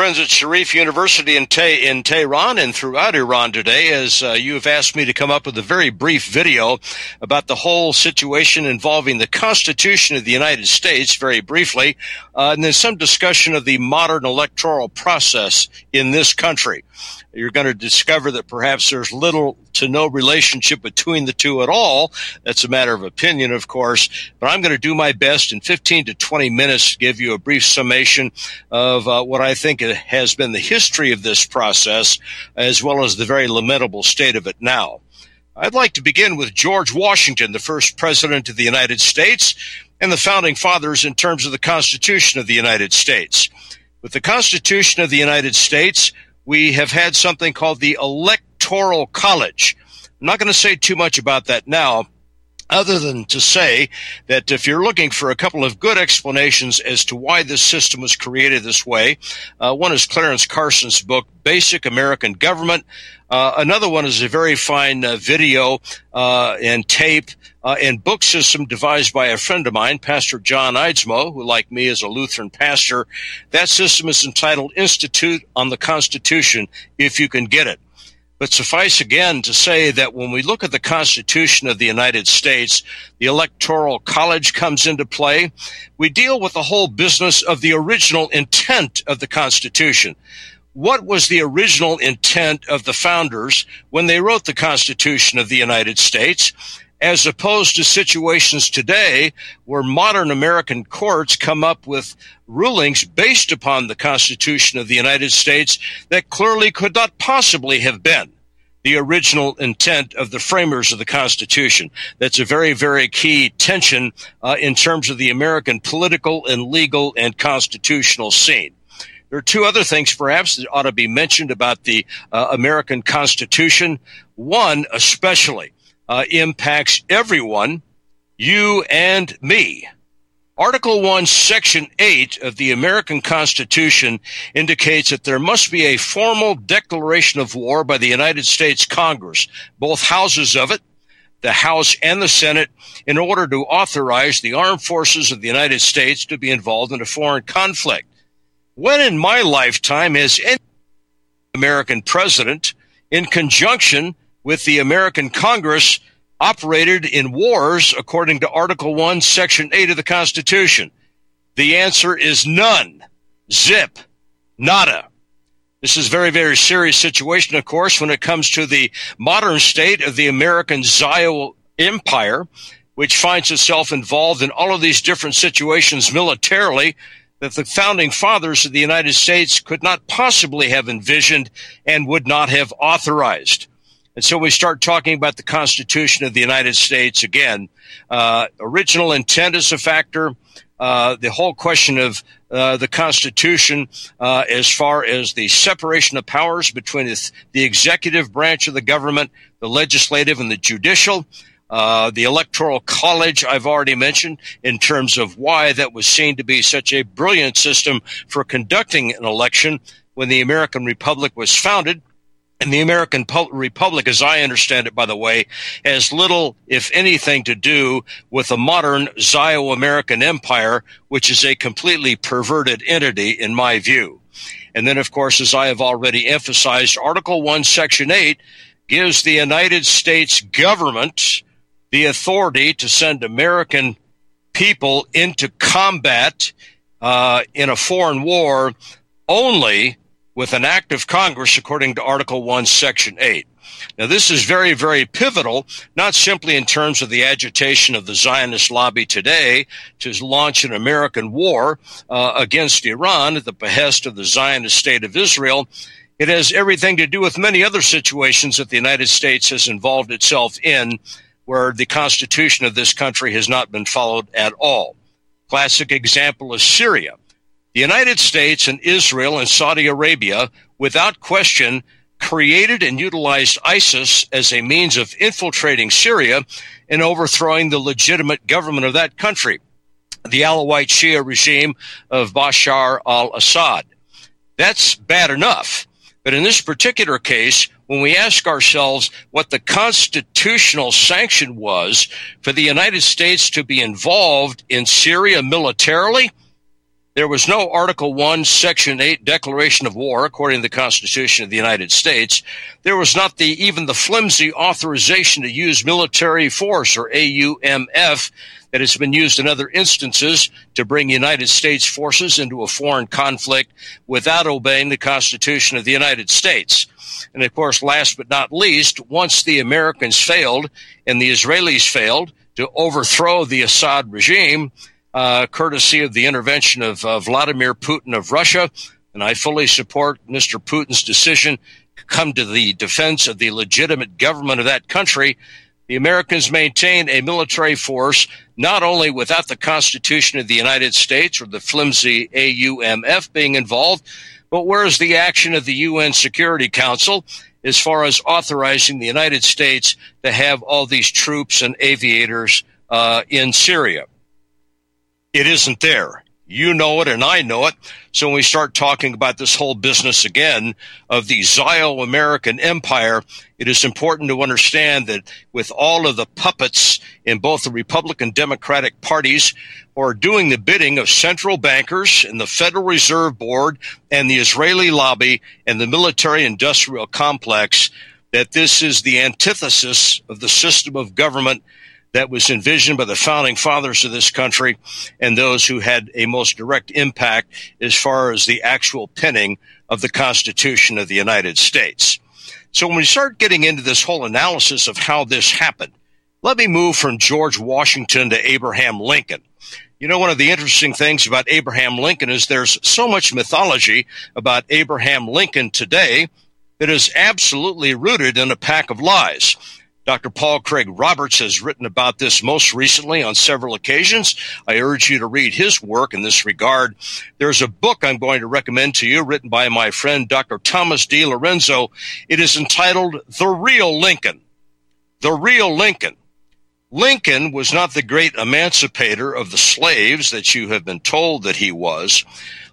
friends at Sharif University in, Te- in Tehran and throughout Iran today, as uh, you have asked me to come up with a very brief video about the whole situation involving the Constitution of the United States, very briefly, uh, and then some discussion of the modern electoral process in this country you're going to discover that perhaps there's little to no relationship between the two at all. That's a matter of opinion, of course, but I'm going to do my best in 15 to 20 minutes to give you a brief summation of uh, what I think has been the history of this process, as well as the very lamentable state of it now. I'd like to begin with George Washington, the first president of the United States, and the founding fathers in terms of the Constitution of the United States. With the Constitution of the United States, we have had something called the Electoral College. I'm not going to say too much about that now, other than to say that if you're looking for a couple of good explanations as to why this system was created this way, uh, one is Clarence Carson's book, Basic American Government. Uh, another one is a very fine uh, video uh, and tape uh, and book system devised by a friend of mine, Pastor John Eidsmoe, who, like me, is a Lutheran pastor. That system is entitled Institute on the Constitution, if you can get it. But suffice again to say that when we look at the Constitution of the United States, the Electoral College comes into play. We deal with the whole business of the original intent of the Constitution what was the original intent of the founders when they wrote the Constitution of the United States, as opposed to situations today where modern American courts come up with rulings based upon the Constitution of the United States that clearly could not possibly have been the original intent of the framers of the Constitution. That's a very, very key tension uh, in terms of the American political and legal and constitutional scene. There are two other things perhaps that ought to be mentioned about the uh, American Constitution. One, especially, uh, impacts everyone, you and me. Article 1, Section 8 of the American Constitution indicates that there must be a formal declaration of war by the United States Congress, both houses of it, the House and the Senate, in order to authorize the armed forces of the United States to be involved in a foreign conflict. When in my lifetime has any American president, in conjunction with the American Congress, operated in wars according to Article 1, Section 8 of the Constitution? The answer is none. Zip. Nada. This is a very, very serious situation, of course, when it comes to the modern state of the American Zio Empire, which finds itself involved in all of these different situations militarily that the founding fathers of the United States could not possibly have envisioned and would not have authorized. And so we start talking about the Constitution of the United States again. Uh, original intent is a factor. Uh, the whole question of uh, the Constitution, uh, as far as the separation of powers between the, the executive branch of the government, the legislative, and the judicial, uh, the Electoral College, I've already mentioned, in terms of why that was seen to be such a brilliant system for conducting an election when the American Republic was founded. And the American Republic, as I understand it, by the way, has little, if anything, to do with the modern Zio American Empire, which is a completely perverted entity, in my view. And then, of course, as I have already emphasized, Article 1, Section 8 gives the United States government the authority to send American people into combat uh, in a foreign war only with an act of Congress, according to Article 1, Section 8. Now, this is very, very pivotal, not simply in terms of the agitation of the Zionist lobby today to launch an American war uh, against Iran at the behest of the Zionist state of Israel. It has everything to do with many other situations that the United States has involved itself in where the constitution of this country has not been followed at all. Classic example is Syria. The United States and Israel and Saudi Arabia, without question, created and utilized ISIS as a means of infiltrating Syria and overthrowing the legitimate government of that country, the Alawite Shia regime of Bashar al Assad. That's bad enough. But in this particular case, when we ask ourselves what the constitutional sanction was for the United States to be involved in Syria militarily, There was no Article 1, Section 8 declaration of war, according to the Constitution of the United States. There was not the, even the flimsy authorization to use military force, or AUMF, that has been used in other instances to bring United States forces into a foreign conflict without obeying the Constitution of the United States. And of course, last but not least, once the Americans failed and the Israelis failed to overthrow the Assad regime, uh, courtesy of the intervention of uh, Vladimir Putin of Russia, and I fully support Mr. Putin's decision to come to the defense of the legitimate government of that country the Americans maintain a military force not only without the Constitution of the United States or the flimsy AUMF being involved, but where's the action of the UN Security Council as far as authorizing the United States to have all these troops and aviators uh, in Syria? It isn't there. You know it and I know it. So when we start talking about this whole business again of the Zio American empire, it is important to understand that with all of the puppets in both the Republican Democratic parties who are doing the bidding of central bankers and the Federal Reserve Board and the Israeli lobby and the military industrial complex, that this is the antithesis of the system of government that was envisioned by the founding fathers of this country and those who had a most direct impact as far as the actual penning of the Constitution of the United States. So when we start getting into this whole analysis of how this happened, let me move from George Washington to Abraham Lincoln. You know, one of the interesting things about Abraham Lincoln is there's so much mythology about Abraham Lincoln today that is absolutely rooted in a pack of lies. Dr. Paul Craig Roberts has written about this most recently on several occasions. I urge you to read his work in this regard. There's a book I'm going to recommend to you written by my friend Dr. Thomas DiLorenzo. It is entitled The Real Lincoln. The Real Lincoln. Lincoln was not the great emancipator of the slaves that you have been told that he was.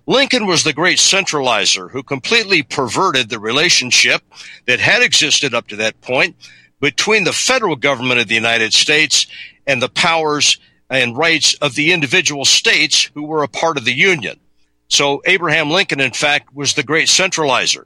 Lincoln was the great centralizer who completely perverted the relationship that had existed up to that point between the federal government of the United States and the powers and rights of the individual states who were a part of the Union. So Abraham Lincoln, in fact, was the great centralizer.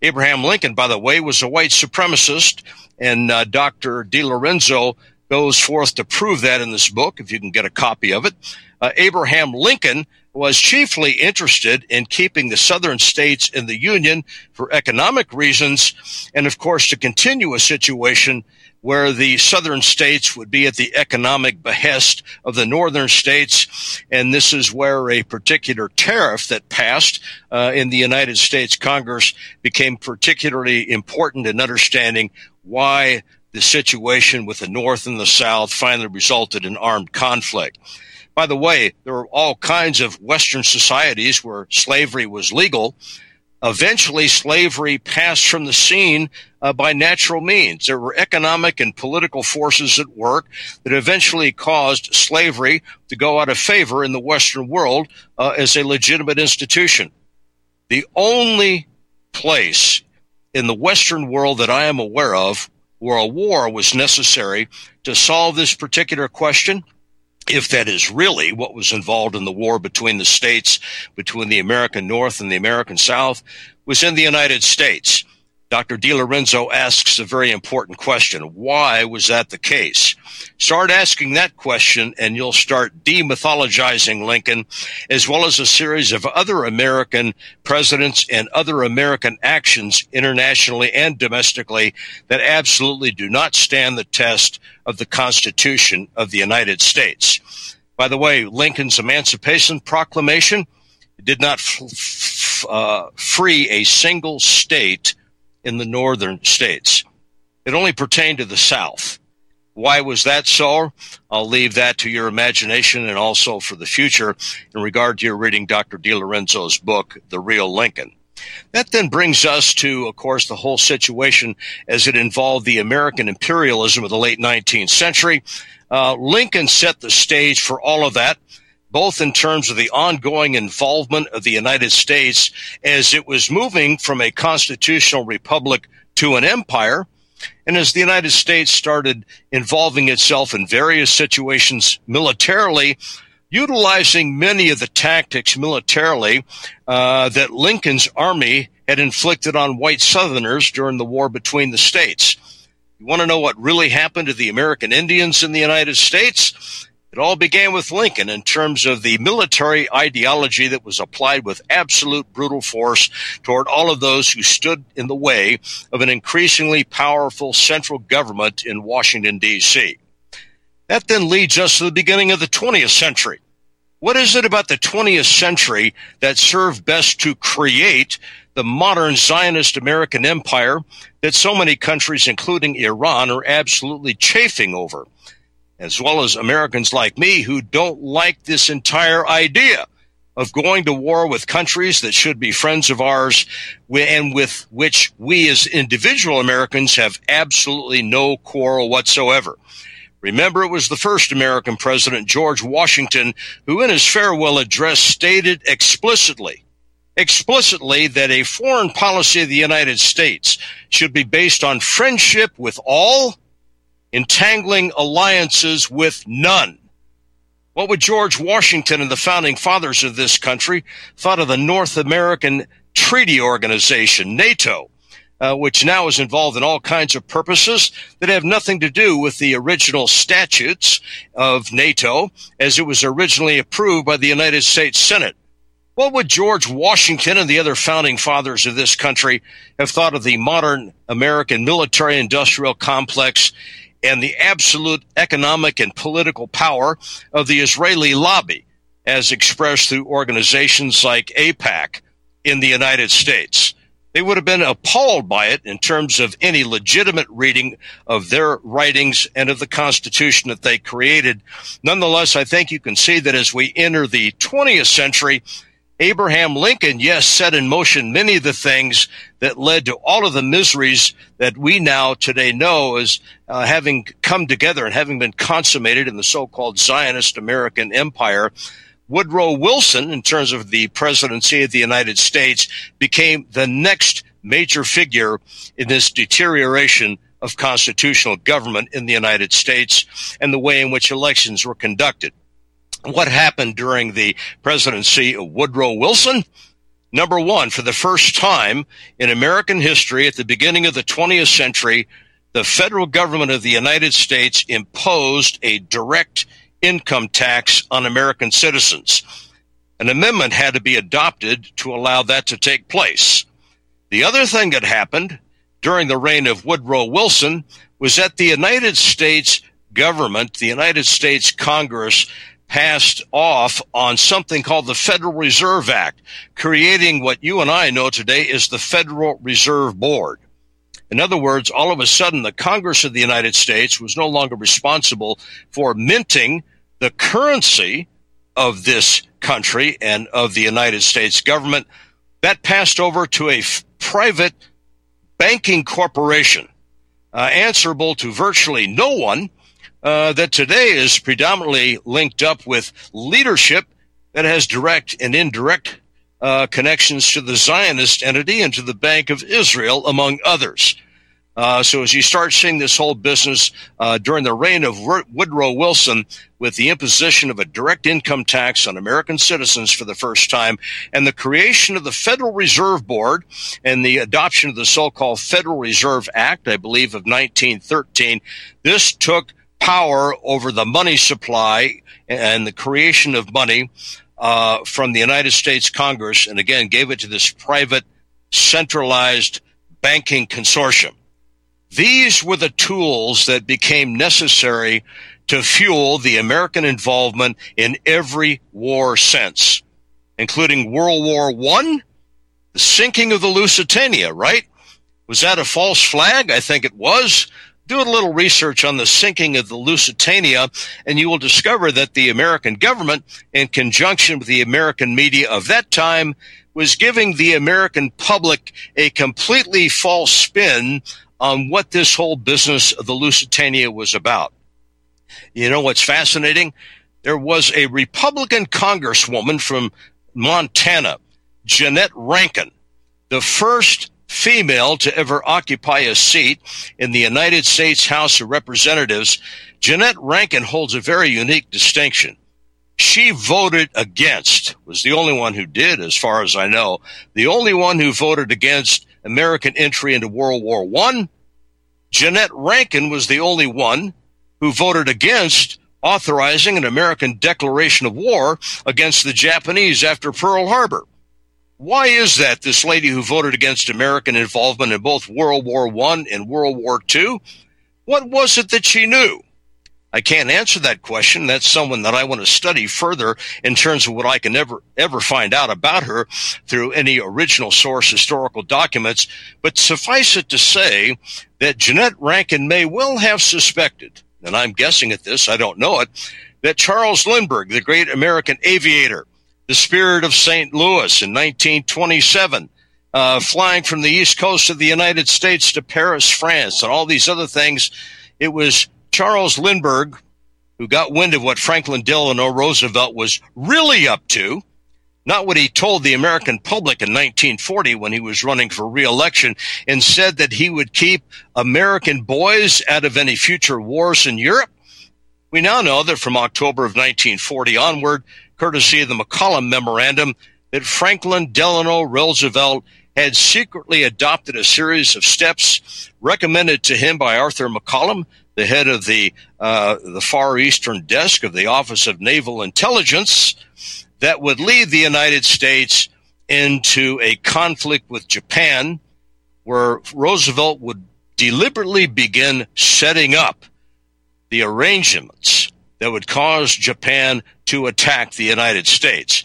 Abraham Lincoln, by the way, was a white supremacist, and uh, Dr. DiLorenzo goes forth to prove that in this book, if you can get a copy of it. Uh, Abraham Lincoln was chiefly interested in keeping the southern states in the Union for economic reasons, and of course to continue a situation where the southern states would be at the economic behest of the northern states. And this is where a particular tariff that passed uh, in the United States Congress became particularly important in understanding why the situation with the North and the South finally resulted in armed conflict. By the way, there were all kinds of Western societies where slavery was legal. Eventually, slavery passed from the scene uh, by natural means. There were economic and political forces at work that eventually caused slavery to go out of favor in the Western world uh, as a legitimate institution. The only place in the Western world that I am aware of where a war was necessary to solve this particular question if that is really what was involved in the war between the states, between the American North and the American South, was in the United States. Dr. DiLorenzo asks a very important question. Why was that the case? Start asking that question and you'll start demythologizing Lincoln as well as a series of other American presidents and other American actions internationally and domestically that absolutely do not stand the test of the Constitution of the United States. By the way, Lincoln's Emancipation Proclamation did not f- f- uh, free a single state in the northern states. It only pertained to the South. Why was that so? I'll leave that to your imagination and also for the future in regard to your reading Dr. DiLorenzo's book, The Real Lincoln. That then brings us to, of course, the whole situation as it involved the American imperialism of the late 19th century. Uh, Lincoln set the stage for all of that both in terms of the ongoing involvement of the United States as it was moving from a constitutional republic to an empire. And as the United States started involving itself in various situations militarily, utilizing many of the tactics militarily uh, that Lincoln's army had inflicted on white Southerners during the war between the states. You want to know what really happened to the American Indians in the United States? It all began with Lincoln in terms of the military ideology that was applied with absolute brutal force toward all of those who stood in the way of an increasingly powerful central government in Washington, D.C. That then leads us to the beginning of the 20th century. What is it about the 20th century that served best to create the modern Zionist American empire that so many countries, including Iran, are absolutely chafing over? As well as Americans like me who don't like this entire idea of going to war with countries that should be friends of ours and with which we as individual Americans have absolutely no quarrel whatsoever. Remember, it was the first American president, George Washington, who in his farewell address stated explicitly, explicitly that a foreign policy of the United States should be based on friendship with all, entangling alliances with none. What would George Washington and the founding fathers of this country thought of the North American Treaty Organization, NATO? uh, which now is involved in all kinds of purposes that have nothing to do with the original statutes of NATO as it was originally approved by the United States Senate. What would George Washington and the other founding fathers of this country have thought of the modern American military industrial complex and the absolute economic and political power of the Israeli lobby as expressed through organizations like AIPAC in the United States? They would have been appalled by it in terms of any legitimate reading of their writings and of the Constitution that they created. Nonetheless, I think you can see that as we enter the 20th century, Abraham Lincoln, yes, set in motion many of the things that led to all of the miseries that we now today know as uh, having come together and having been consummated in the so-called Zionist American empire. Woodrow Wilson, in terms of the presidency of the United States, became the next major figure in this deterioration of constitutional government in the United States and the way in which elections were conducted. What happened during the presidency of Woodrow Wilson? Number one, for the first time in American history at the beginning of the 20th century, the federal government of the United States imposed a direct income tax on American citizens. An amendment had to be adopted to allow that to take place. The other thing that happened during the reign of Woodrow Wilson was that the United States government, the United States Congress, passed off on something called the Federal Reserve Act, creating what you and I know today is the Federal Reserve Board. In other words, all of a sudden, the Congress of the United States was no longer responsible for minting the currency of this country and of the United States government, that passed over to a f- private banking corporation uh, answerable to virtually no one uh, that today is predominantly linked up with leadership that has direct and indirect uh, connections to the Zionist entity and to the Bank of Israel, among others. Uh, so as you start seeing this whole business uh, during the reign of Woodrow Wilson, with the imposition of a direct income tax on American citizens for the first time, and the creation of the Federal Reserve Board and the adoption of the so-called Federal Reserve Act, I believe of 1913, this took power over the money supply and the creation of money uh, from the United States Congress, and again gave it to this private, centralized banking consortium. These were the tools that became necessary to fuel the American involvement in every war since, including World War I, the sinking of the Lusitania, right? Was that a false flag? I think it was. Do a little research on the sinking of the Lusitania, and you will discover that the American government, in conjunction with the American media of that time, was giving the American public a completely false spin on what this whole business of the Lusitania was about. You know what's fascinating? There was a Republican congresswoman from Montana, Jeannette Rankin, the first female to ever occupy a seat in the United States House of Representatives. Jeannette Rankin holds a very unique distinction. she voted against, was the only one who did, as far as I know, the only one who voted against American entry into World War One. Jeannette Rankin was the only one who voted against authorizing an American declaration of war against the Japanese after Pearl Harbor. Why is that this lady who voted against American involvement in both World War I and World War II? What was it that she knew? I can't answer that question. That's someone that I want to study further in terms of what I can ever, ever find out about her through any original source historical documents. But suffice it to say that Jeannette Rankin may well have suspected, and I'm guessing at this, I don't know it, that Charles Lindbergh, the great American aviator, the spirit of St. Louis in 1927, uh, flying from the east coast of the United States to Paris, France, and all these other things. It was Charles Lindbergh who got wind of what Franklin Delano Roosevelt was really up to, not what he told the American public in 1940 when he was running for reelection, and said that he would keep American boys out of any future wars in Europe. We now know that from October of 1940 onward, courtesy of the McCollum Memorandum, that Franklin Delano Roosevelt had secretly adopted a series of steps recommended to him by Arthur McCollum, the head of the uh, the Far Eastern Desk of the Office of Naval Intelligence, that would lead the United States into a conflict with Japan, where Roosevelt would deliberately begin setting up the arrangements that would cause Japan to attack the United States.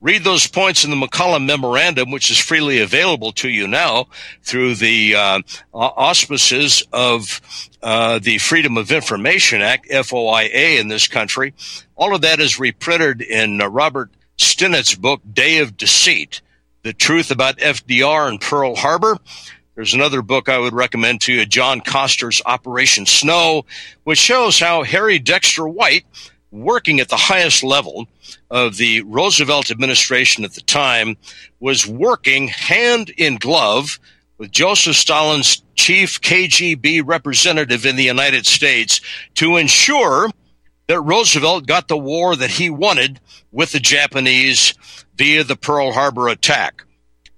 Read those points in the McCollum Memorandum, which is freely available to you now through the uh, auspices of uh, the Freedom of Information Act, FOIA, in this country. All of that is reprinted in uh, Robert Stinnett's book, Day of Deceit The Truth About FDR and Pearl Harbor. There's another book I would recommend to you, John Koster's Operation Snow, which shows how Harry Dexter White, working at the highest level of the Roosevelt administration at the time, was working hand in glove with Joseph Stalin's chief KGB representative in the United States to ensure that Roosevelt got the war that he wanted with the Japanese via the Pearl Harbor attack.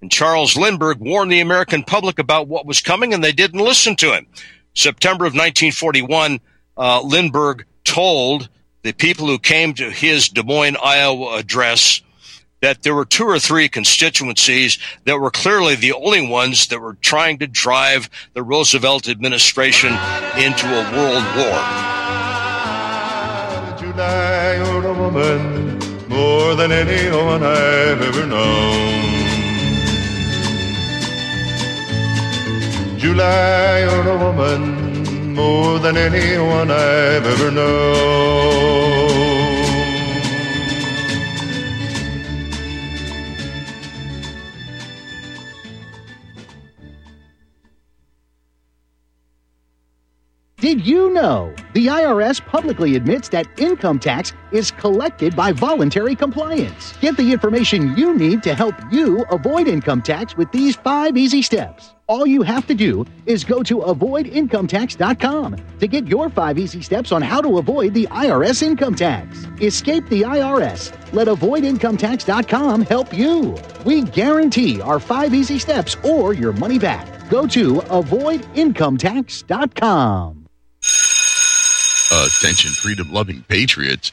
And Charles Lindbergh warned the American public about what was coming, and they didn't listen to him. September of 1941, uh, Lindbergh told the people who came to his Des Moines, Iowa address that there were two or three constituencies that were clearly the only ones that were trying to drive the Roosevelt administration into a world war. July, you're a woman more than anyone I've ever known. July, a woman more than anyone I've ever known. Did you know the IRS publicly admits that income tax is collected by voluntary compliance? Get the information you need to help you avoid income tax with these five easy steps. All you have to do is go to avoidincometax.com to get your five easy steps on how to avoid the IRS income tax. Escape the IRS. Let avoidincometax.com help you. We guarantee our five easy steps or your money back. Go to avoidincometax.com. Attention, freedom loving patriots.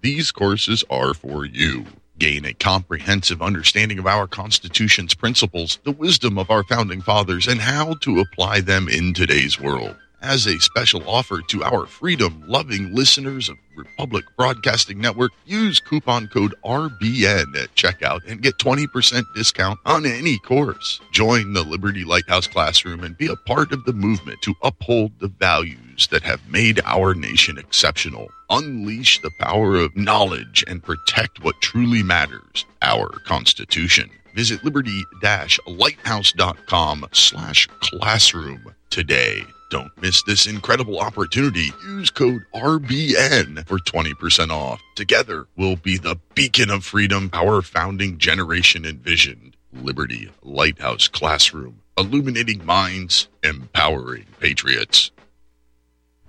These courses are for you gain a comprehensive understanding of our Constitution's principles, the wisdom of our founding fathers, and how to apply them in today's world. As a special offer to our freedom loving listeners of Republic Broadcasting Network, use coupon code RBN at checkout and get 20% discount on any course. Join the Liberty Lighthouse Classroom and be a part of the movement to uphold the values that have made our nation exceptional. Unleash the power of knowledge and protect what truly matters, our Constitution. Visit liberty-lighthouse.com slash classroom today. Don't miss this incredible opportunity. Use code RBN for 20% off. Together, we'll be the beacon of freedom our founding generation envisioned. Liberty Lighthouse Classroom, illuminating minds, empowering patriots.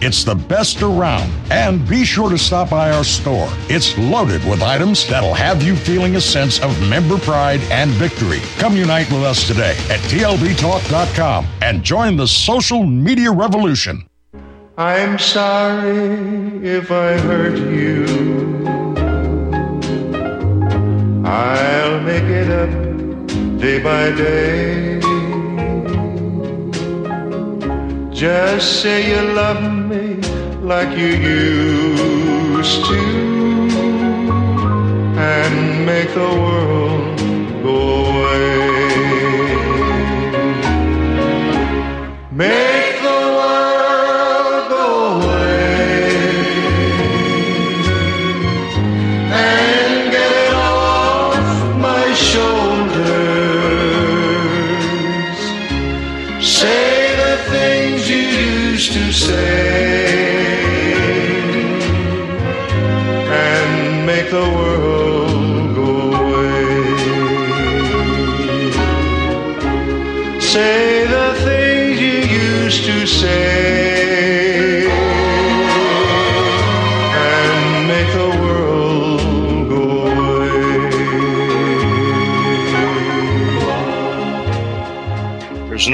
it's the best around. And be sure to stop by our store. It's loaded with items that'll have you feeling a sense of member pride and victory. Come unite with us today at tlbtalk.com and join the social media revolution. I'm sorry if I hurt you. I'll make it up day by day. Just say you love me like you used to and make the world go away. Make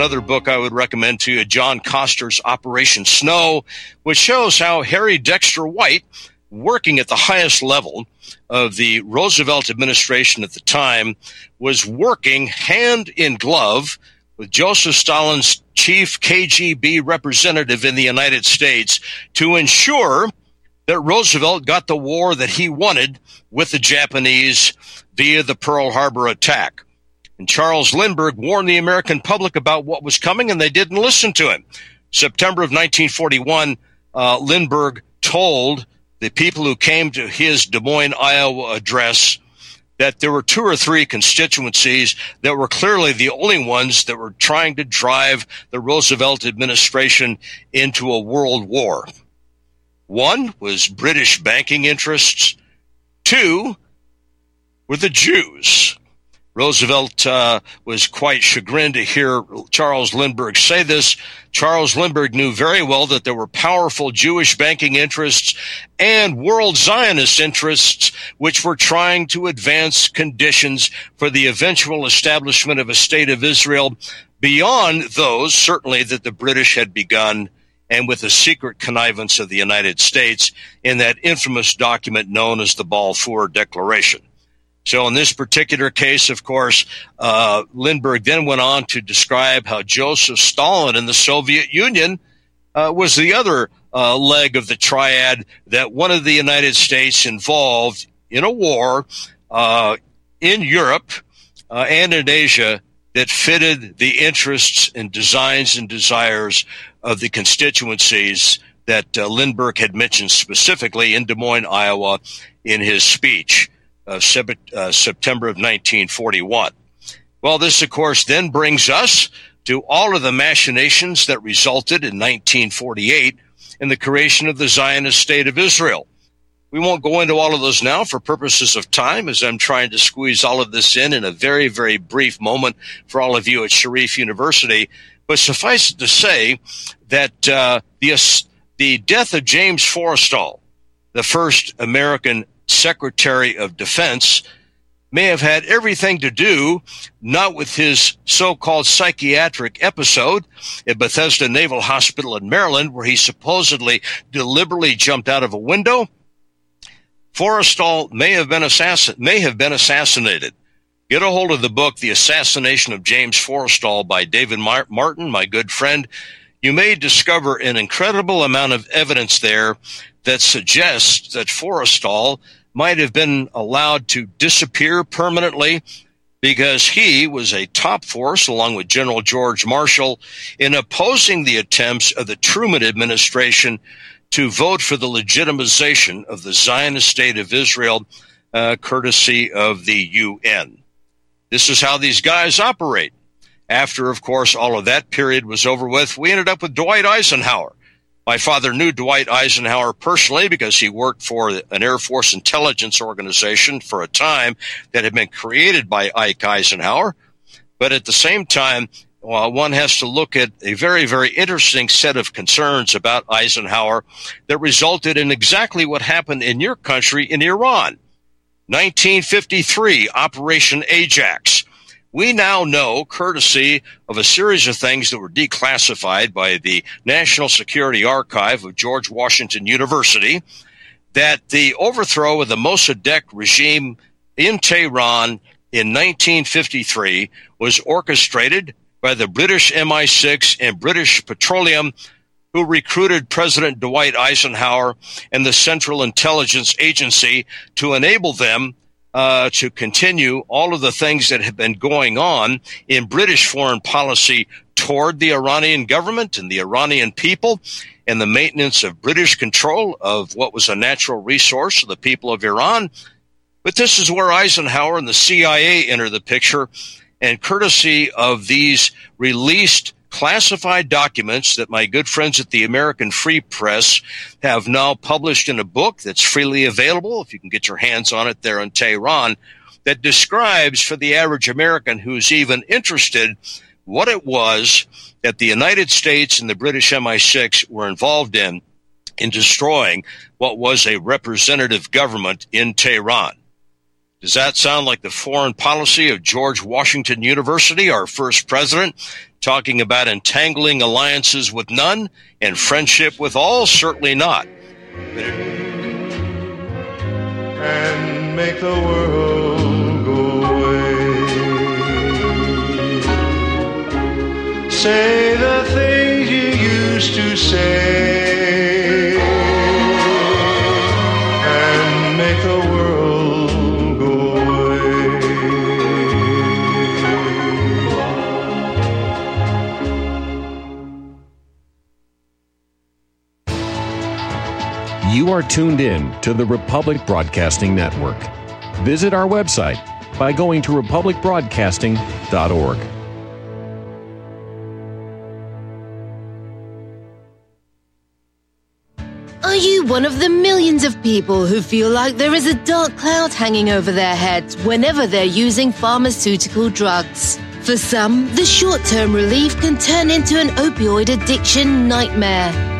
another book I would recommend to you, John Koster's Operation Snow, which shows how Harry Dexter White, working at the highest level of the Roosevelt administration at the time, was working hand in glove with Joseph Stalin's chief KGB representative in the United States to ensure that Roosevelt got the war that he wanted with the Japanese via the Pearl Harbor attack. And Charles Lindbergh warned the American public about what was coming, and they didn't listen to him. September of 1941, uh, Lindbergh told the people who came to his Des Moines, Iowa address that there were two or three constituencies that were clearly the only ones that were trying to drive the Roosevelt administration into a world war. One was British banking interests. Two were the Jews. Roosevelt uh, was quite chagrined to hear Charles Lindbergh say this. Charles Lindbergh knew very well that there were powerful Jewish banking interests and world Zionist interests which were trying to advance conditions for the eventual establishment of a state of Israel beyond those, certainly, that the British had begun and with the secret connivance of the United States in that infamous document known as the Balfour Declaration. So in this particular case, of course, uh, Lindbergh then went on to describe how Joseph Stalin in the Soviet Union uh, was the other uh, leg of the triad that wanted the United States involved in a war uh, in Europe uh, and in Asia that fitted the interests and designs and desires of the constituencies that uh, Lindbergh had mentioned specifically in Des Moines, Iowa, in his speech of uh, September of 1941. Well, this, of course, then brings us to all of the machinations that resulted in 1948 in the creation of the Zionist state of Israel. We won't go into all of those now for purposes of time as I'm trying to squeeze all of this in in a very, very brief moment for all of you at Sharif University. But suffice it to say that uh, the the death of James Forrestal, the first American Secretary of Defense, may have had everything to do not with his so-called psychiatric episode at Bethesda Naval Hospital in Maryland, where he supposedly deliberately jumped out of a window. Forrestal may have been assassin may have been assassinated. Get a hold of the book, The Assassination of James Forrestal by David Martin, my good friend. You may discover an incredible amount of evidence there that suggests that Forrestal might have been allowed to disappear permanently because he was a top force, along with General George Marshall, in opposing the attempts of the Truman administration to vote for the legitimization of the Zionist state of Israel, uh, courtesy of the UN. This is how these guys operate. After, of course, all of that period was over with, we ended up with Dwight Eisenhower. My father knew Dwight Eisenhower personally because he worked for an Air Force intelligence organization for a time that had been created by Ike Eisenhower. But at the same time, well, one has to look at a very, very interesting set of concerns about Eisenhower that resulted in exactly what happened in your country in Iran. 1953, Operation Ajax. We now know, courtesy of a series of things that were declassified by the National Security Archive of George Washington University, that the overthrow of the Mossadegh regime in Tehran in 1953 was orchestrated by the British MI6 and British Petroleum who recruited President Dwight Eisenhower and the Central Intelligence Agency to enable them uh, to continue all of the things that have been going on in British foreign policy toward the Iranian government and the Iranian people and the maintenance of British control of what was a natural resource of the people of Iran. But this is where Eisenhower and the CIA enter the picture. And courtesy of these released classified documents that my good friends at the American Free Press have now published in a book that's freely available, if you can get your hands on it there in Tehran, that describes for the average American who's even interested what it was that the United States and the British MI6 were involved in in destroying what was a representative government in Tehran. Does that sound like the foreign policy of George Washington University, our first president, talking about entangling alliances with none and friendship with all? Certainly not. And make the world go away. Say the things you used to say. You are tuned in to the Republic Broadcasting Network. Visit our website by going to republicbroadcasting.org. Are you one of the millions of people who feel like there is a dark cloud hanging over their heads whenever they're using pharmaceutical drugs? For some, the short term relief can turn into an opioid addiction nightmare.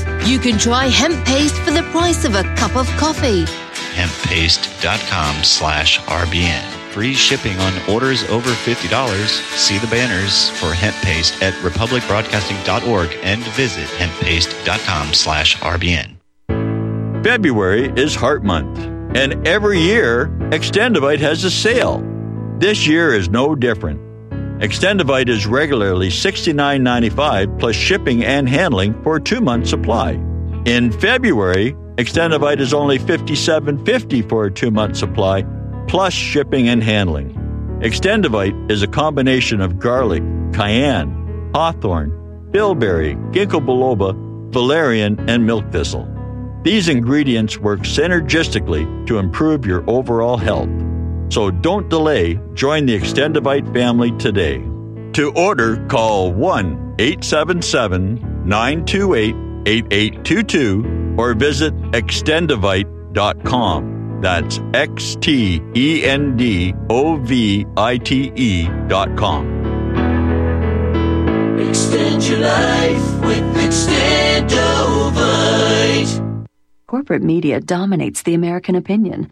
You can try hemp paste for the price of a cup of coffee. hemppaste.com slash RBN. Free shipping on orders over $50. See the banners for hemp paste at republicbroadcasting.org and visit hemppaste.com slash RBN. February is Heart Month, and every year, Extendovite has a sale. This year is no different. Extendovite is regularly $69.95 plus shipping and handling for a two month supply. In February, Extendovite is only $57.50 for a two month supply plus shipping and handling. Extendovite is a combination of garlic, cayenne, hawthorn, bilberry, ginkgo biloba, valerian, and milk thistle. These ingredients work synergistically to improve your overall health. So don't delay, join the Extendovite family today. To order, call 1 877 928 8822 or visit extendovite.com. That's X T E N D O V I T E dot com. Extend your life with Extendovite. Corporate media dominates the American opinion.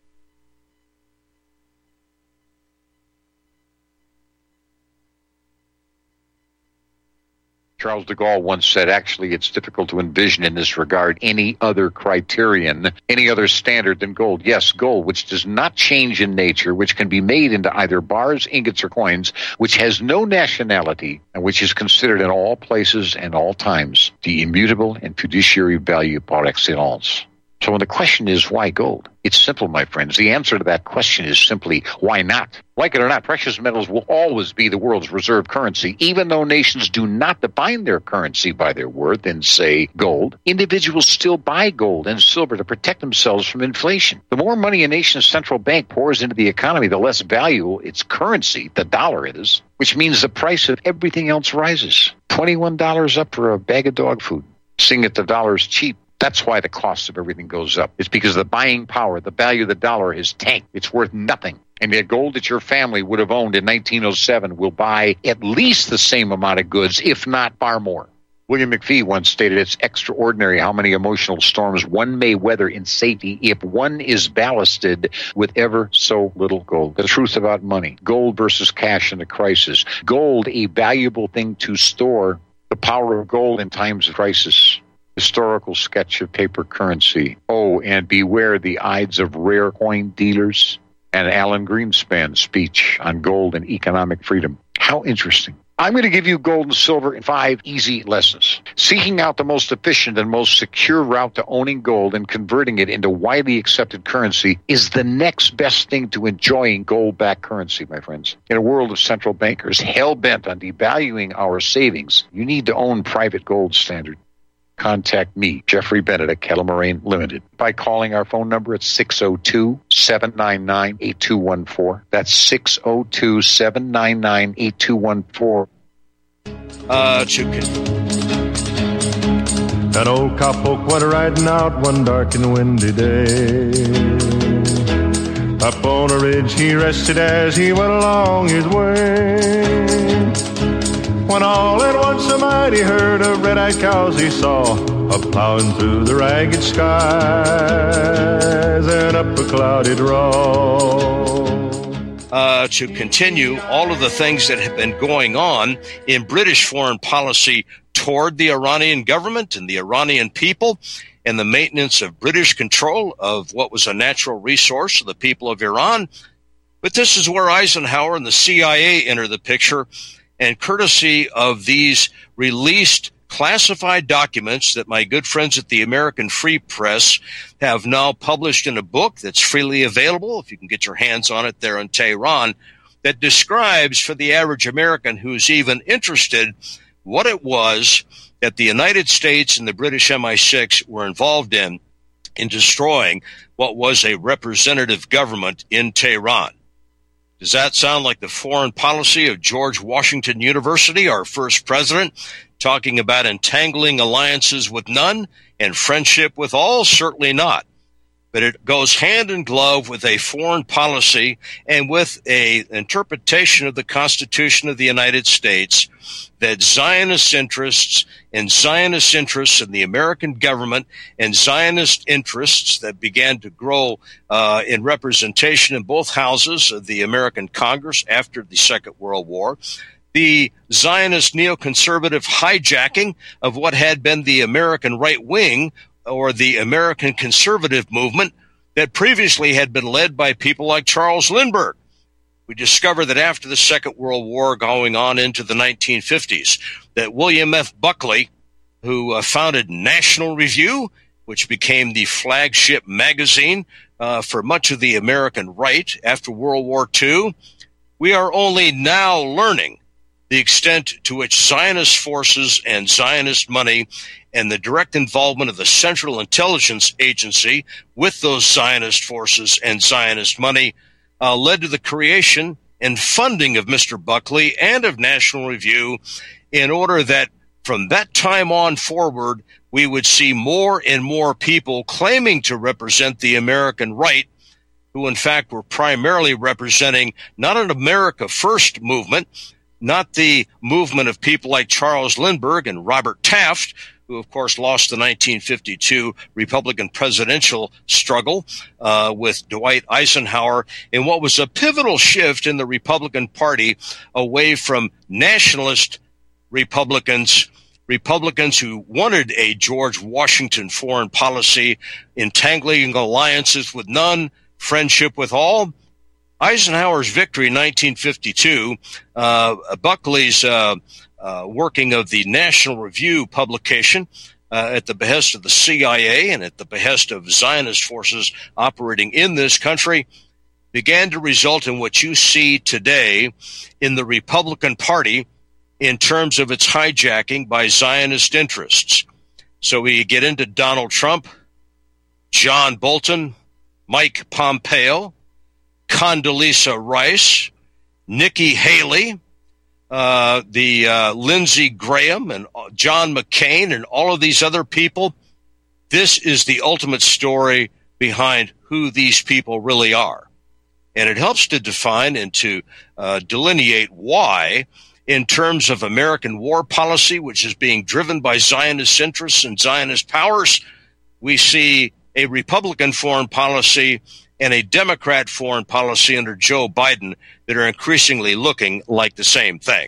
Charles de Gaulle once said, actually, it's difficult to envision in this regard any other criterion, any other standard than gold. Yes, gold, which does not change in nature, which can be made into either bars, ingots, or coins, which has no nationality, and which is considered in all places and all times the immutable and fiduciary value par excellence. So when the question is why gold, it's simple, my friends. The answer to that question is simply why not? Like it or not, precious metals will always be the world's reserve currency, even though nations do not define their currency by their worth in, say, gold. Individuals still buy gold and silver to protect themselves from inflation. The more money a nation's central bank pours into the economy, the less valuable its currency, the dollar, is, which means the price of everything else rises. $21 up for a bag of dog food. Seeing that the dollar is cheap that's why the cost of everything goes up. It's because the buying power, the value of the dollar is tanked. It's worth nothing. And the gold that your family would have owned in 1907 will buy at least the same amount of goods, if not far more. William McFee once stated it's extraordinary how many emotional storms one may weather in safety if one is ballasted with ever so little gold. The truth about money, gold versus cash in a crisis, gold a valuable thing to store, the power of gold in times of crisis historical sketch of paper currency. Oh, and beware the Ides of rare coin dealers and Alan Greenspan's speech on gold and economic freedom. How interesting. I'm going to give you gold and silver in five easy lessons. Seeking out the most efficient and most secure route to owning gold and converting it into widely accepted currency is the next best thing to enjoying gold backed currency, my friends. In a world of central bankers hell bent on devaluing our savings, you need to own private gold standard contact me, Jeffrey Bennett at Kettle Moraine Limited, by calling our phone number at 602 799 8214. That's 602 799 8214. Uh, Chukin. An old cowpoke went riding out one dark and windy day. Up on a ridge he rested as he went along his way. When all at once a mighty herd of red-eyed cows he saw a plowing through the ragged skies and up a cloudy draw. Uh, to continue all of the things that have been going on in British foreign policy toward the Iranian government and the Iranian people and the maintenance of British control of what was a natural resource of the people of Iran. But this is where Eisenhower and the CIA enter the picture and courtesy of these released classified documents that my good friends at the American Free Press have now published in a book that's freely available, if you can get your hands on it there in Tehran, that describes for the average American who's even interested what it was that the United States and the British MI6 were involved in in destroying what was a representative government in Tehran. Does that sound like the foreign policy of George Washington University, our first president, talking about entangling alliances with none and friendship with all? Certainly not. but it goes hand in glove with a foreign policy and with a interpretation of the Constitution of the United States that Zionist interests and Zionist interests in the American government and Zionist interests that began to grow uh, in representation in both houses of the American Congress after the Second World War the Zionist neoconservative hijacking of what had been the American right wing or the American conservative movement that previously had been led by people like Charles Lindbergh. We discover that after the Second World War, going on into the 1950s, that William F. Buckley, who uh, founded National Review, which became the flagship magazine uh, for much of the American right after World War II, we are only now learning the extent to which Zionist forces and Zionist money and the direct involvement of the Central Intelligence Agency with those Zionist forces and Zionist money uh, led to the creation and funding of Mr. Buckley and of National Review in order that from that time on forward, we would see more and more people claiming to represent the American right, who in fact were primarily representing not an America First movement, not the movement of people like Charles Lindbergh and Robert Taft, who of course lost the 1952 Republican presidential struggle uh, with Dwight Eisenhower in what was a pivotal shift in the Republican Party away from nationalist Republicans. Republicans who wanted a George Washington foreign policy, entangling alliances with none, friendship with all, Eisenhower's victory in 1952, uh, Buckley's uh, uh, working of the National Review publication uh, at the behest of the CIA and at the behest of Zionist forces operating in this country, began to result in what you see today in the Republican Party in terms of its hijacking by Zionist interests. So we get into Donald Trump, John Bolton, Mike Pompeo, Condoleezza Rice, Nikki Haley, uh, the uh, Lindsey Graham and uh, John McCain and all of these other people. This is the ultimate story behind who these people really are. And it helps to define and to uh, delineate why, in terms of American war policy, which is being driven by Zionist interests and Zionist powers, we see a Republican foreign policy and a Democrat foreign policy under Joe Biden that are increasingly looking like the same thing.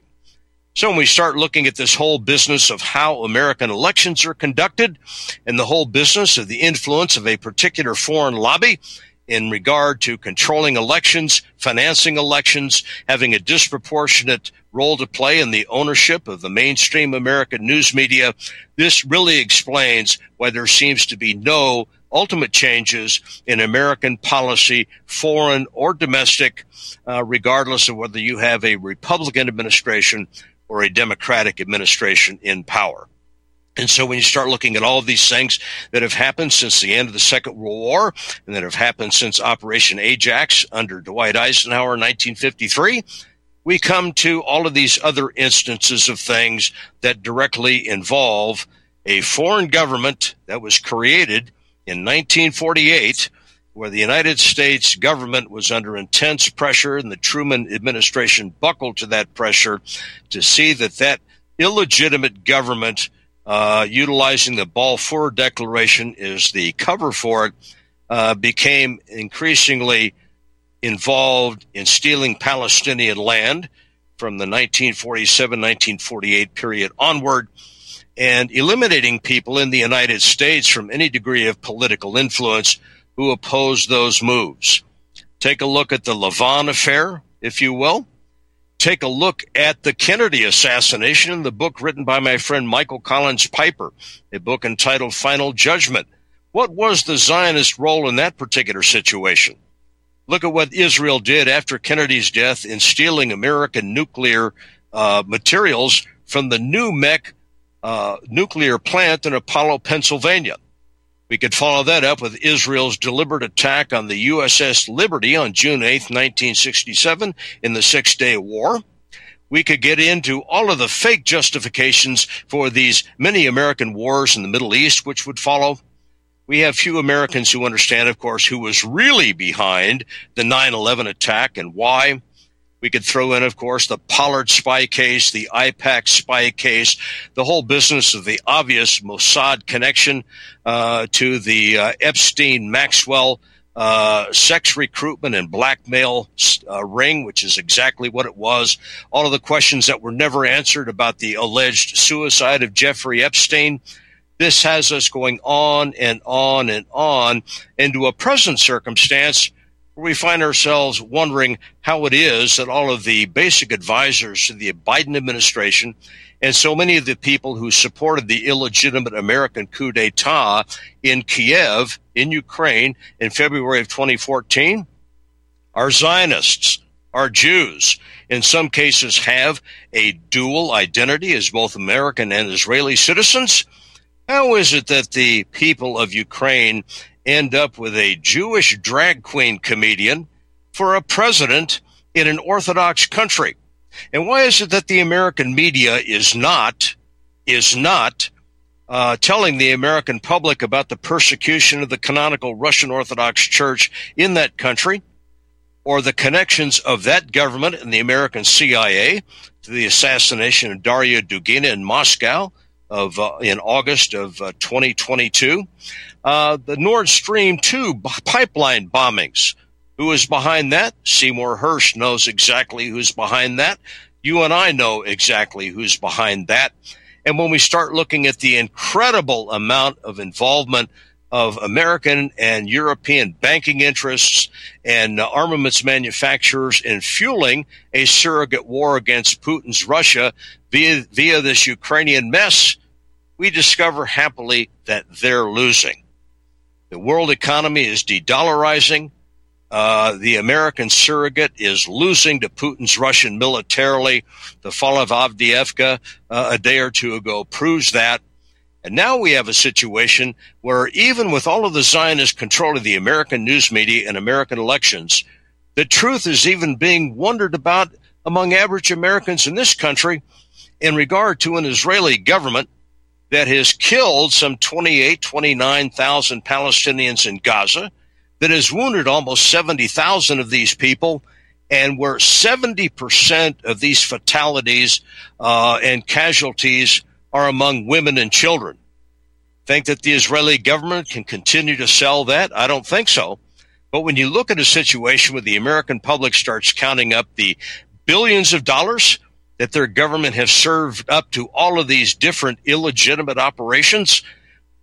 So when we start looking at this whole business of how American elections are conducted and the whole business of the influence of a particular foreign lobby in regard to controlling elections, financing elections, having a disproportionate role to play in the ownership of the mainstream American news media, this really explains why there seems to be no ultimate changes in American policy, foreign or domestic, uh, regardless of whether you have a Republican administration or a Democratic administration in power. And so when you start looking at all of these things that have happened since the end of the Second World War and that have happened since Operation Ajax under Dwight Eisenhower in 1953, we come to all of these other instances of things that directly involve a foreign government that was created in 1948, where the United States government was under intense pressure and the Truman administration buckled to that pressure to see that that illegitimate government uh, utilizing the Balfour Declaration is the cover for it, uh, became increasingly involved in stealing Palestinian land from the 1947 1948 period onward and eliminating people in the United States from any degree of political influence who oppose those moves. Take a look at the Lavon affair, if you will. Take a look at the Kennedy assassination, the book written by my friend Michael Collins Piper, a book entitled Final Judgment. What was the Zionist role in that particular situation? Look at what Israel did after Kennedy's death in stealing American nuclear uh, materials from the NUMEC uh, nuclear plant in Apollo, Pennsylvania. We could follow that up with Israel's deliberate attack on the USS Liberty on June 8, 1967, in the Six Day War. We could get into all of the fake justifications for these many American wars in the Middle East, which would follow. We have few Americans who understand, of course, who was really behind the 9 11 attack and why. We could throw in, of course, the Pollard spy case, the AIPAC spy case, the whole business of the obvious Mossad connection uh, to the uh, Epstein Maxwell uh, sex recruitment and blackmail uh, ring, which is exactly what it was. All of the questions that were never answered about the alleged suicide of Jeffrey Epstein. This has us going on and on and on into a present circumstance we find ourselves wondering how it is that all of the basic advisors to the Biden administration and so many of the people who supported the illegitimate American coup d'etat in Kiev, in Ukraine, in February of 2014 are Zionists, are Jews. In some cases, have a dual identity as both American and Israeli citizens. How is it that the people of Ukraine end up with a Jewish drag queen comedian for a president in an Orthodox country? And why is it that the American media is not, is not uh, telling the American public about the persecution of the canonical Russian Orthodox Church in that country, or the connections of that government and the American CIA to the assassination of Daria Dugina in Moscow of uh, in August of uh, 2022, uh, the Nord Stream 2 b- pipeline bombings. Who is behind that? Seymour Hersh knows exactly who's behind that. You and I know exactly who's behind that. And when we start looking at the incredible amount of involvement of American and European banking interests and uh, armaments manufacturers in fueling a surrogate war against Putin's Russia via, via this Ukrainian mess, we discover happily that they're losing. The world economy is de-dollarizing. Uh, the American surrogate is losing to Putin's Russian militarily. The fall of Avdiivka uh, a day or two ago proves that. And now we have a situation where even with all of the Zionist control of the American news media and American elections, the truth is even being wondered about among average Americans in this country in regard to an Israeli government that has killed some 28, 29,000 Palestinians in Gaza – that has wounded almost 70,000 of these people, and where 70% of these fatalities uh, and casualties are among women and children. Think that the Israeli government can continue to sell that? I don't think so. But when you look at a situation where the American public starts counting up the billions of dollars that their government has served up to all of these different illegitimate operations,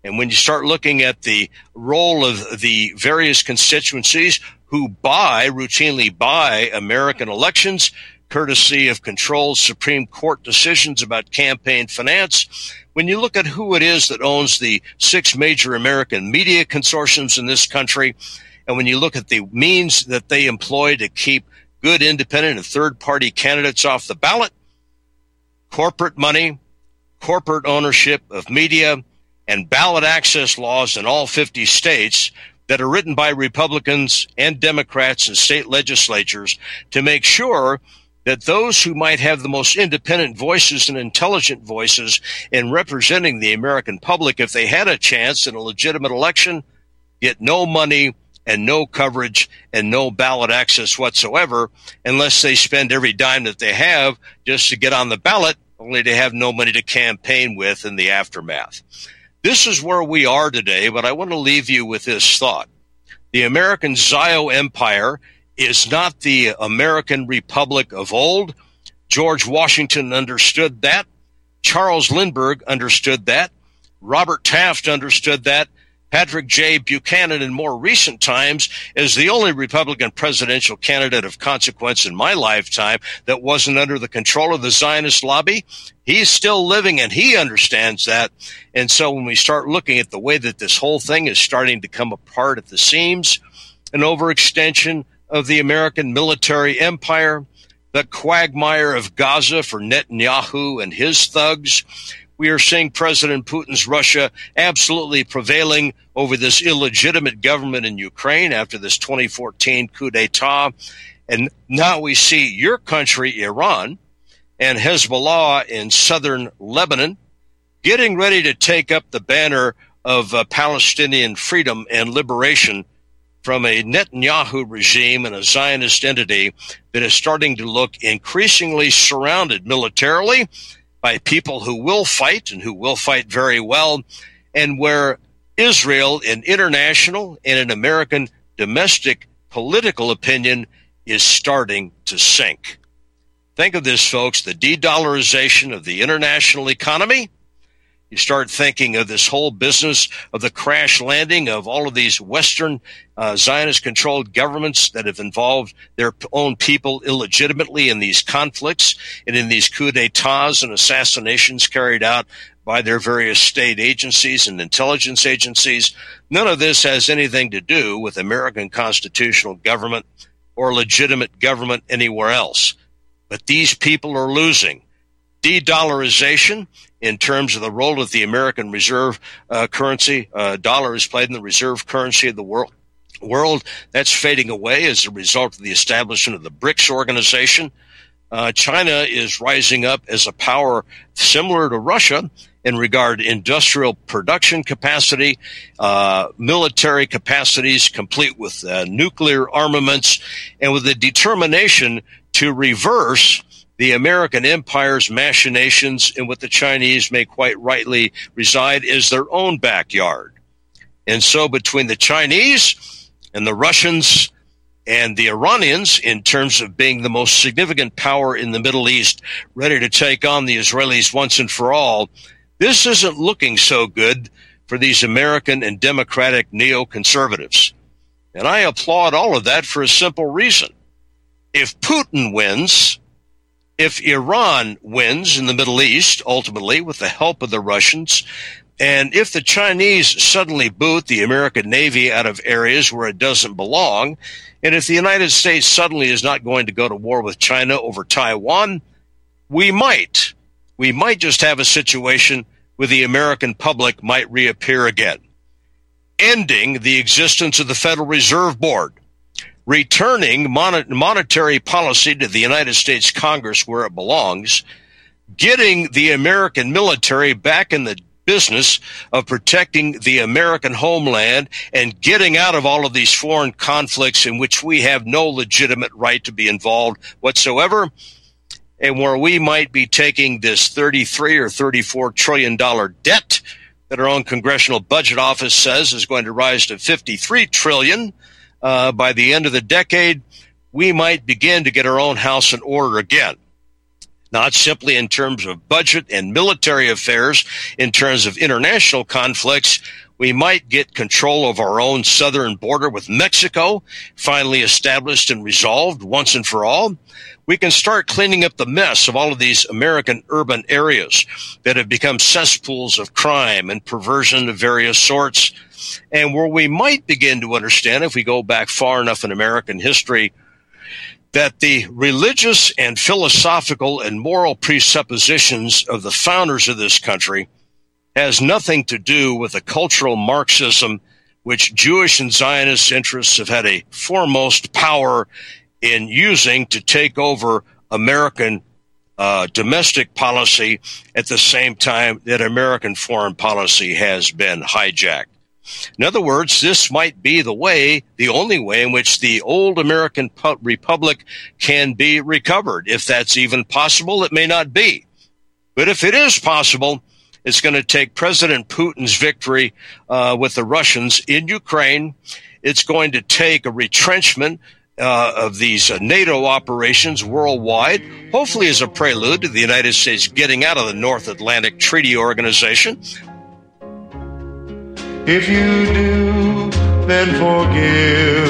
and when you start looking at the role of the various constituencies who buy, routinely buy American elections, courtesy of controlled Supreme Court decisions about campaign finance, when you look at who it is that owns the six major American media consortiums in this country, and when you look at the means that they employ to keep good independent and third party candidates off the ballot, corporate money, corporate ownership of media, and ballot access laws in all 50 states that are written by Republicans and Democrats in state legislatures to make sure that those who might have the most independent voices and intelligent voices in representing the American public, if they had a chance in a legitimate election, get no money and no coverage and no ballot access whatsoever unless they spend every dime that they have just to get on the ballot, only to have no money to campaign with in the aftermath. This is where we are today, but I want to leave you with this thought. The American Zio Empire is not the American Republic of old. George Washington understood that. Charles Lindbergh understood that. Robert Taft understood that. Patrick J. Buchanan in more recent times is the only Republican presidential candidate of consequence in my lifetime that wasn't under the control of the Zionist lobby. He's still living and he understands that. And so when we start looking at the way that this whole thing is starting to come apart at the seams, an overextension of the American military empire, the quagmire of Gaza for Netanyahu and his thugs, we are seeing President Putin's Russia absolutely prevailing over this illegitimate government in Ukraine after this 2014 coup d'etat. And now we see your country, Iran, and Hezbollah in southern Lebanon getting ready to take up the banner of uh, Palestinian freedom and liberation from a Netanyahu regime and a Zionist entity that is starting to look increasingly surrounded militarily by people who will fight and who will fight very well, and where Israel, in international and in American domestic political opinion, is starting to sink. Think of this, folks the de dollarization of the international economy you start thinking of this whole business of the crash landing of all of these Western uh, Zionist controlled governments that have involved their own people illegitimately in these conflicts and in these coups d'etats and assassinations carried out by their various state agencies and intelligence agencies. None of this has anything to do with American constitutional government or legitimate government anywhere else. But these people are losing. De dollarization in terms of the role of the American reserve uh, currency. Uh, dollar is played in the reserve currency of the world. World that's fading away as a result of the establishment of the BRICS organization. Uh, China is rising up as a power similar to Russia in regard to industrial production capacity, uh, military capacities, complete with uh, nuclear armaments, and with the determination to reverse the American empire's machinations in what the Chinese may quite rightly reside is their own backyard. And so between the Chinese and the Russians and the Iranians, in terms of being the most significant power in the Middle East, ready to take on the Israelis once and for all, this isn't looking so good for these American and Democratic neoconservatives. And I applaud all of that for a simple reason. If Putin wins, if Iran wins in the Middle East, ultimately, with the help of the Russians, and if the Chinese suddenly boot the American Navy out of areas where it doesn't belong, and if the United States suddenly is not going to go to war with China over Taiwan, we might. We might just have a situation where the American public might reappear again, ending the existence of the Federal Reserve Board returning mon- monetary policy to the United States Congress where it belongs, getting the American military back in the business of protecting the American homeland and getting out of all of these foreign conflicts in which we have no legitimate right to be involved whatsoever and where we might be taking this 33 or 34 trillion dollar debt that our own congressional budget office says is going to rise to 53 trillion uh, by the end of the decade, we might begin to get our own house in order again. Not simply in terms of budget and military affairs, in terms of international conflicts, we might get control of our own southern border with Mexico, finally established and resolved once and for all. We can start cleaning up the mess of all of these American urban areas that have become cesspools of crime and perversion of various sorts. And where we might begin to understand, if we go back far enough in American history, that the religious and philosophical and moral presuppositions of the founders of this country has nothing to do with the cultural Marxism which Jewish and Zionist interests have had a foremost power in using to take over American uh, domestic policy at the same time that American foreign policy has been hijacked. In other words, this might be the way, the only way in which the old American republic can be recovered. If that's even possible, it may not be. But if it is possible, it's going to take President Putin's victory uh, with the Russians in Ukraine. It's going to take a retrenchment uh, of these uh, NATO operations worldwide, hopefully as a prelude to the United States getting out of the North Atlantic Treaty Organization, if you do, then forgive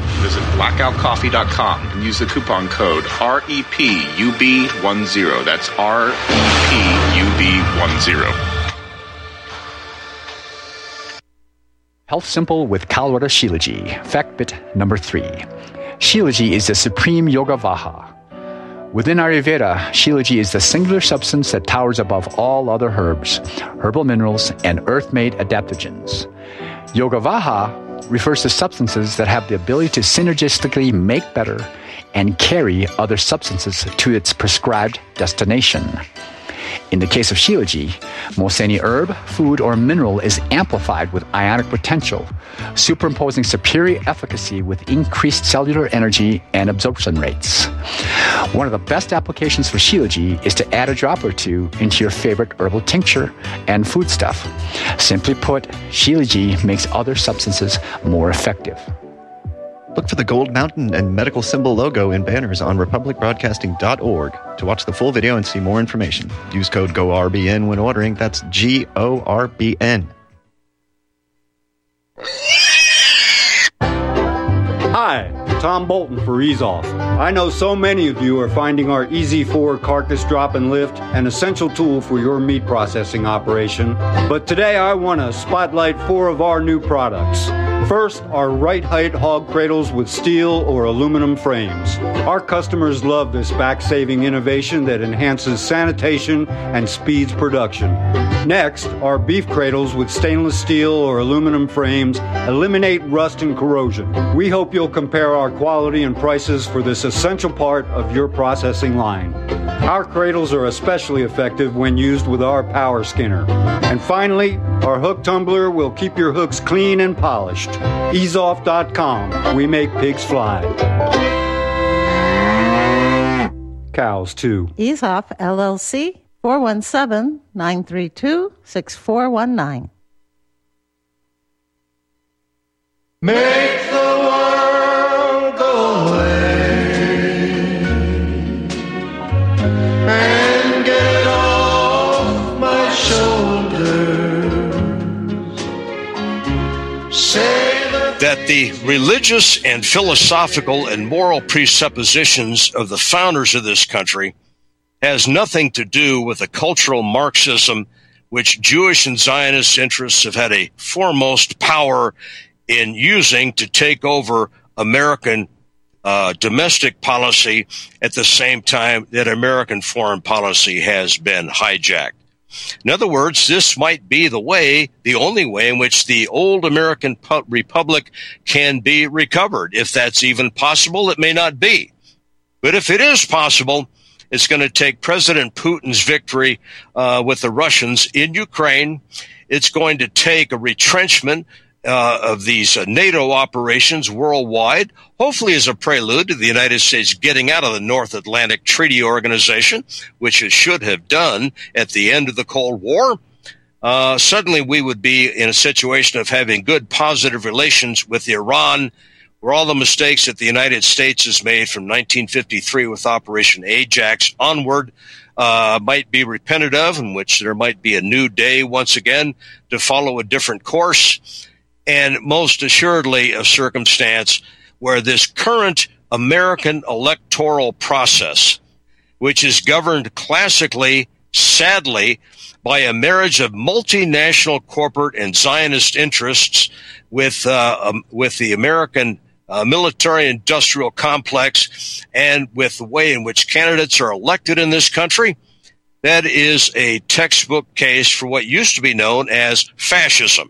Visit blackoutcoffee.com and use the coupon code REPUB10. That's REPUB10. Health Simple with Kalwara Shilajit. Fact bit number three. Shilajit is the supreme yoga vaha. Within Ayurveda, Shilajit is the singular substance that towers above all other herbs, herbal minerals, and earth made adaptogens. Yogavaha refers to substances that have the ability to synergistically make better and carry other substances to its prescribed destination. In the case of Shilajit, any herb, food, or mineral is amplified with ionic potential, superimposing superior efficacy with increased cellular energy and absorption rates. One of the best applications for Shilajit is to add a drop or two into your favorite herbal tincture and foodstuff. Simply put, Shilajit makes other substances more effective. Look for the gold mountain and medical symbol logo in banners on republicbroadcasting.org to watch the full video and see more information. Use code GORBN when ordering. That's G O R B N. Hi, Tom Bolton for Ease Off. I know so many of you are finding our Easy 4 carcass drop and lift an essential tool for your meat processing operation, but today I want to spotlight four of our new products. First, our right height hog cradles with steel or aluminum frames. Our customers love this back saving innovation that enhances sanitation and speeds production. Next, our beef cradles with stainless steel or aluminum frames eliminate rust and corrosion. We hope you'll compare our quality and prices for this essential part of your processing line. Our cradles are especially effective when used with our power skinner. And finally, our hook tumbler will keep your hooks clean and polished. Easeoff.com. We make pigs fly. Cows, too. Ease Off LLC 417 932 6419. Make the world go away and get off my shoulders. Say that the religious and philosophical and moral presuppositions of the founders of this country has nothing to do with the cultural Marxism which Jewish and Zionist interests have had a foremost power in using to take over American uh, domestic policy at the same time that American foreign policy has been hijacked. In other words, this might be the way, the only way in which the old American pu- republic can be recovered. If that's even possible, it may not be. But if it is possible, it's going to take President Putin's victory uh, with the Russians in Ukraine. It's going to take a retrenchment uh, of these uh, NATO operations worldwide, hopefully as a prelude to the United States getting out of the North Atlantic Treaty Organization, which it should have done at the end of the Cold War. Uh, suddenly we would be in a situation of having good positive relations with Iran, where all the mistakes that the United States has made from 1953 with Operation Ajax onward uh, might be repented of, in which there might be a new day once again to follow a different course. And most assuredly a circumstance where this current American electoral process, which is governed classically, sadly, by a marriage of multinational corporate and Zionist interests with uh, um, with the American uh, military industrial complex and with the way in which candidates are elected in this country, that is a textbook case for what used to be known as fascism.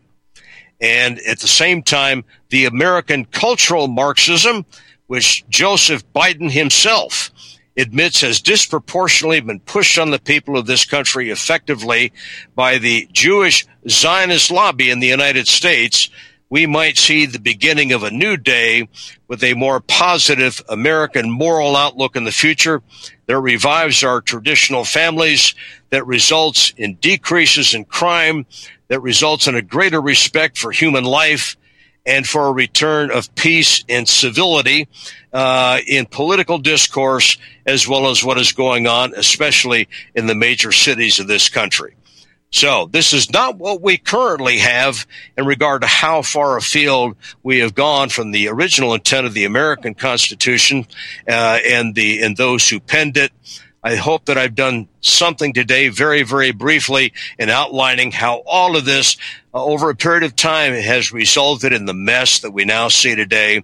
And at the same time, the American cultural Marxism, which Joseph Biden himself admits has disproportionately been pushed on the people of this country effectively by the Jewish Zionist lobby in the United States, we might see the beginning of a new day with a more positive American moral outlook in the future that revives our traditional families, that results in decreases in crime, that results in a greater respect for human life, and for a return of peace and civility uh, in political discourse, as well as what is going on, especially in the major cities of this country. So this is not what we currently have in regard to how far afield we have gone from the original intent of the American Constitution uh, and the and those who penned it. I hope that I've done something today, very very briefly, in outlining how all of this, uh, over a period of time, has resulted in the mess that we now see today.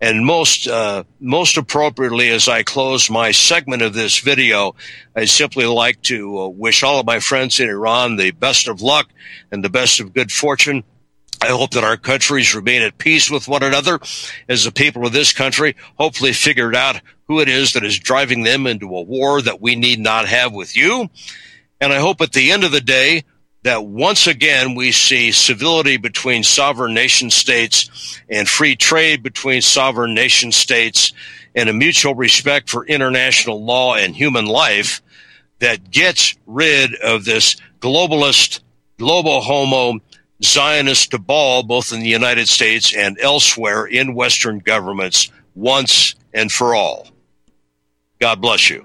And most, uh, most appropriately, as I close my segment of this video, I simply like to uh, wish all of my friends in Iran the best of luck and the best of good fortune. I hope that our countries remain at peace with one another as the people of this country hopefully figured out who it is that is driving them into a war that we need not have with you. And I hope at the end of the day, that once again we see civility between sovereign nation states and free trade between sovereign nation states and a mutual respect for international law and human life that gets rid of this globalist, global homo, Zionist cabal, both in the United States and elsewhere in Western governments, once and for all. God bless you.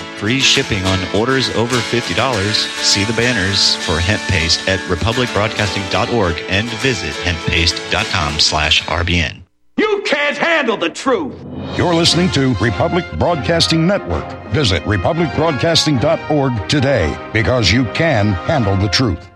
Free shipping on orders over $50. See the banners for hemp paste at republicbroadcasting.org and visit hemppaste.com slash RBN. You can't handle the truth. You're listening to Republic Broadcasting Network. Visit republicbroadcasting.org today because you can handle the truth.